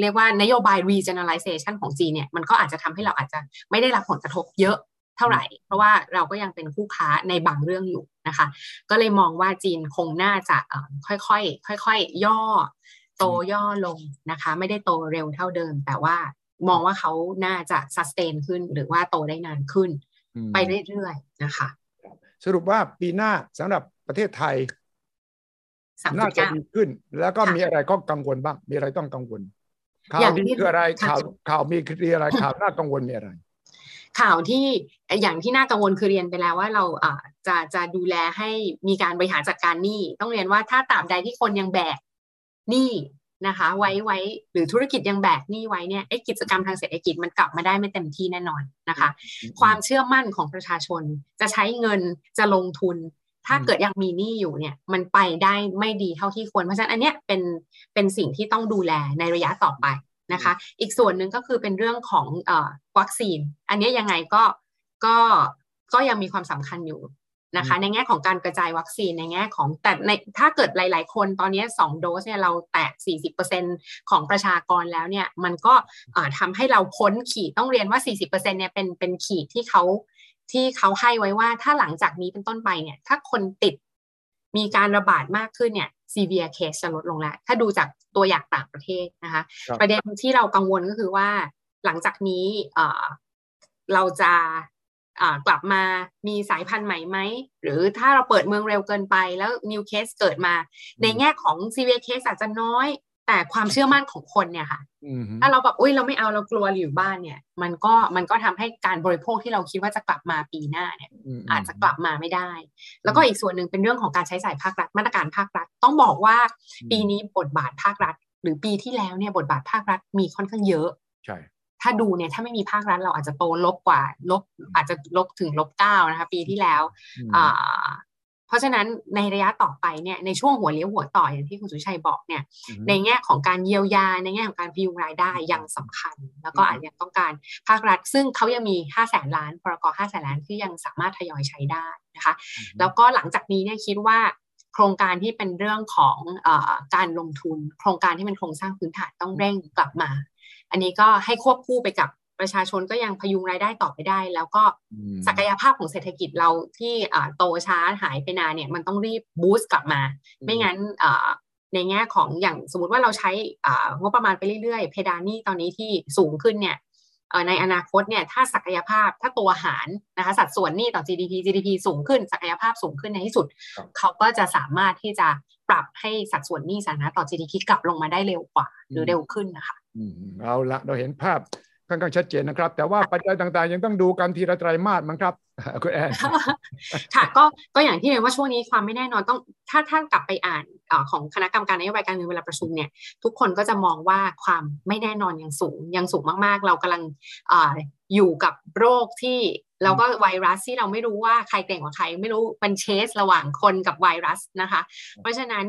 เรียกว่านโยบาย regionalization ของจีนเนี่ยมันก็อาจจะทำให้เราอาจจะไม่ได้รับผลกระทบเยอะ เท่าไหร่ เพราะว่าเราก็ยังเป็นคู่ค้าในบางเรื่องอยู่นะคะ ก็เลยมองว่าจีนคงน่าจะค่อยๆค่อยๆย่อ โตย่อลงนะคะ ไม่ได้โตเร็วเท่าเดิม แต่ว่ามองว่าเขาน่าจะสแตนขึ้นหรือว่าโตได้นานขึ้น ไปเรื่อยๆนะคะ
สรุปว่าปีหน้าสำหรับประเทศไทยน่าจะดีขึ้น แล้วก็มีอะไรก็กังวลบ้าง มีอะไรต้องกังวลข่าวดีคืออะไรข่าวข่าวมีคืออะไรข่าวน่ากังวลมีอะไร
ข่าวที่อย่างที่น่ากังวลคือเรียนไปแล้วว่าเราอ่าจะจะดูแลให้มีการบริหารจัดการหนี้ต้องเรียนว่าถ้าตราบใดที่คนยังแบกหนี้นะคะ ไว้ไว้หรือธุรกิจยังแบกหนี้ไว้เนี่ยไอ้กิจกรรมทางเศรษฐกิจมันกลับมาได้ไม่เต็มที่แน่นอนนะคะ ความเชื่อมั่นของประชาชนจะใช้เงินจะลงทุน ถ้าเกิดยังมีหนี้อยู่เนี่ย มันไปได้ไม่ดีเท่าที่ควรเพราะฉะนั้นอันเนี้ยเป็นเป็นสิ่งที่ต้องดูแลในระยะต่อไป นะคะ อีกส่วนหนึ่งก็คือเป็นเรื่องของอวัคซีน อันนี้ยังไงก็ก็ก็ยังมีความสำคัญอยู่นะคะ ในแง่ของการกระจายวัคซีนในแง่ของแต่ในถ้าเกิดหลาย ๆ คนตอนนี้2โดสเนี่ยเราแตะ 40%ของประชากรแล้วเนี่ยมันก็ทำให้เราพ้นขีดต้องเรียนว่า 40%เนี่ยเป็นเป็นขีดที่เขาที่เขาให้ไว้ว่าถ้าหลังจากนี้เป็นต้นไปเนี่ย ถ้าคนติดมีการระบาดมากขึ้นเนี่ย severe case จะลดลงแล้ว ถ้าดูจากตัวอย่างต่างประเทศนะคะ ประเด็นที่เรากังวลก็คือว่าหลังจากนี้เราจะกลับมามีสายพันธุ์ใหม่ไหม หรือถ้าเราเปิดเมืองเร็วเกินไปแล้ว new case เกิดมา ในแง่ของ severe case อาจจะน้อย แต่ความเชื่อมั่นของคนเนี่ยค่ะถ้าเราแบบอุ้ยเราไม่เอาเรากลัวอยู่บ้านเนี่ย มันก็มันก็ทำให้การบริโภคที่เราคิดว่าจะกลับมาปีหน้าเนี่ยอาจจะกลับมาไม่ได้ แล้วก็อีกส่วนหนึ่งเป็นเรื่องของการใช้จ่ายภาครัฐมาตรการภาครัฐ ต้องบอกว่าปีนี้บทบาทภาครัฐ หรือปีที่แล้วเนี่ยบทบาทภาครัฐมีค่อนข้างเยอะ
ใช่
ถ้าดูเนี่ยถ้าไม่มีภาครัฐเราอาจจะโตลบกว่าลบอาจจะลบถึงลบเก้านะคะปีที่แล้วอ่า เพราะฉะนั้นในระยะต่อไปเนี่ยในช่วงหัวเลี้ยวหัวต่ออย่างที่คุณสุชัยบอกเนี่ยในแง่ของการเยียวยา ในแง่ของการพยุงรายได้ยังสำคัญ แล้วก็อาจจะต้องการภาครัฐ ซึ่งเขายังมี5้าแสนล้านพรกห้าแสนล้านที่ยังสามารถทยอยใช้ได้นะคะแล้วก็หลังจากนี้เนี่ยคิดว่าโครงการที่เป็นเรื่องของอการลงทุน โครงการที่เป็นโครงสร้างพื้นฐานต้องเร่งกลับมา อันนี้ก็ให้ควบคู่ไปกับ ประชาชนก็ยังพยุงรายได้ต่อไปได้ แล้วก็ศักยภาพของเศรษฐกิจเราที่โตช้าหายไปนานเนี่ยมันต้องรีบบูสต์กลับมา ไม่งั้นในแง่ของอย่างสมมติว่าเราใช้งบประมาณไปเรื่อยๆ เพดานนี่ตอนนี้ที่สูงขึ้นเนี่ยในอนาคตเนี่ยถ้าศักยภาพถ้าตัวหารนะคะสัดส่วนหนี้ต่อ GDP GDP สูงขึ้น ศักยภาพสูงขึ้นในที่สุด เขาก็จะสามารถที่จะปรับให้สัดส่วนหนี้สาธารณะต่อ GDP กลับลงมาได้เร็วกว่า หรือเร็วขึ้นนะคะ
เอาละเราเห็นภาพ ค่อนข้างชัดเจนนะครับ แต่ว่าปัจจัยต่างๆ ยังต้องดูกันทีละไตรมาสมั้งครับคุณแอน
ค่ะก็ก็อย่างที่เรียนว่าช่วงนี้ความไม่แน่นอนต้องถ้าถ้ากลับไปอ่านอของคณะกรรมการนโยบายการเงินเวลาประชุมเนี่ยทุกคนก็จะมองว่าความไม่แน่นอนยังสูงยังสูงมากๆ เรากำลังออยู่กับโรคที่เราก็ไวรัสที่เราไม่รู้ว่าใครเก่งกว่าใครไม่รู้เป็นเชสระหว่างคนกับไวรัสนะคะ เพราะฉะนั้น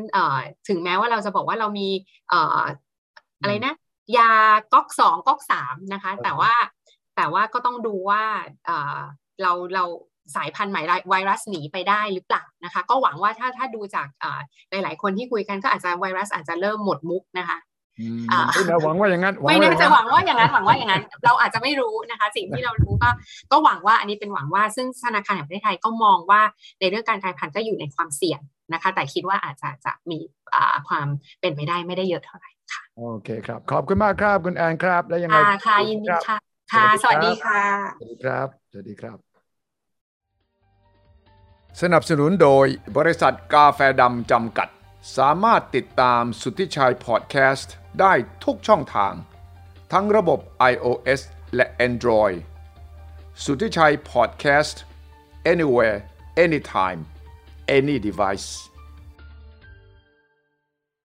ถึงแม้ว่าเราจะบอกว่าเรามีอะไรนะ ยาก๊อกสองก๊อกสามนะคะ แต่ว่าแต่ว่าก็ต้องดูว่าเราเราสายพันธุ์ใหม่ไวรัสหนีไปได้หรือเปล่านะคะ ก็หวังว่าถ้าถ้าดูจากหลาย ๆ คนที่คุยกันก็อาจจะไวรัสอาจจะเริ่มหมดมุกนะคะ
ไม่หวังว่าอย่างนั้น
ไม่แน่จะหวังว่าอย่างนั้นหวังว่าอย่างนั้น เราอาจจะไม่รู้นะคะ สิ่งที่เรารู้ก็ก็หวังว่าอันนี้เป็นหวังว่าซึ่งธนาคารแห่งประเทศไทยก็มองว่าในเรื่องการกลายพันธุ์ก็อยู่ในความเสี่ยงนะคะ แต่คิดว่าอาจจะจะมีความเป็นไปได้ไม่ได้เยอะเท่าไหร่ ค่ะ
โอเคครับ ขอบคุณมากครับคุณแอนครับ แล้วยังไง
ค่ะยินดีค่ะค่ะ สวัสดีค่ะ
สวัสดีครับ สวัสดีครับ สนับสนุนโดยบริษัทกาแฟดำจำกัด สามารถติดตามสุทธิชัยพอดแคสต์ได้ทุกช่องทาง ทั้งระบบ iOS และ Android สุทธิชัยพอดแคสต์ anywhere anytime any device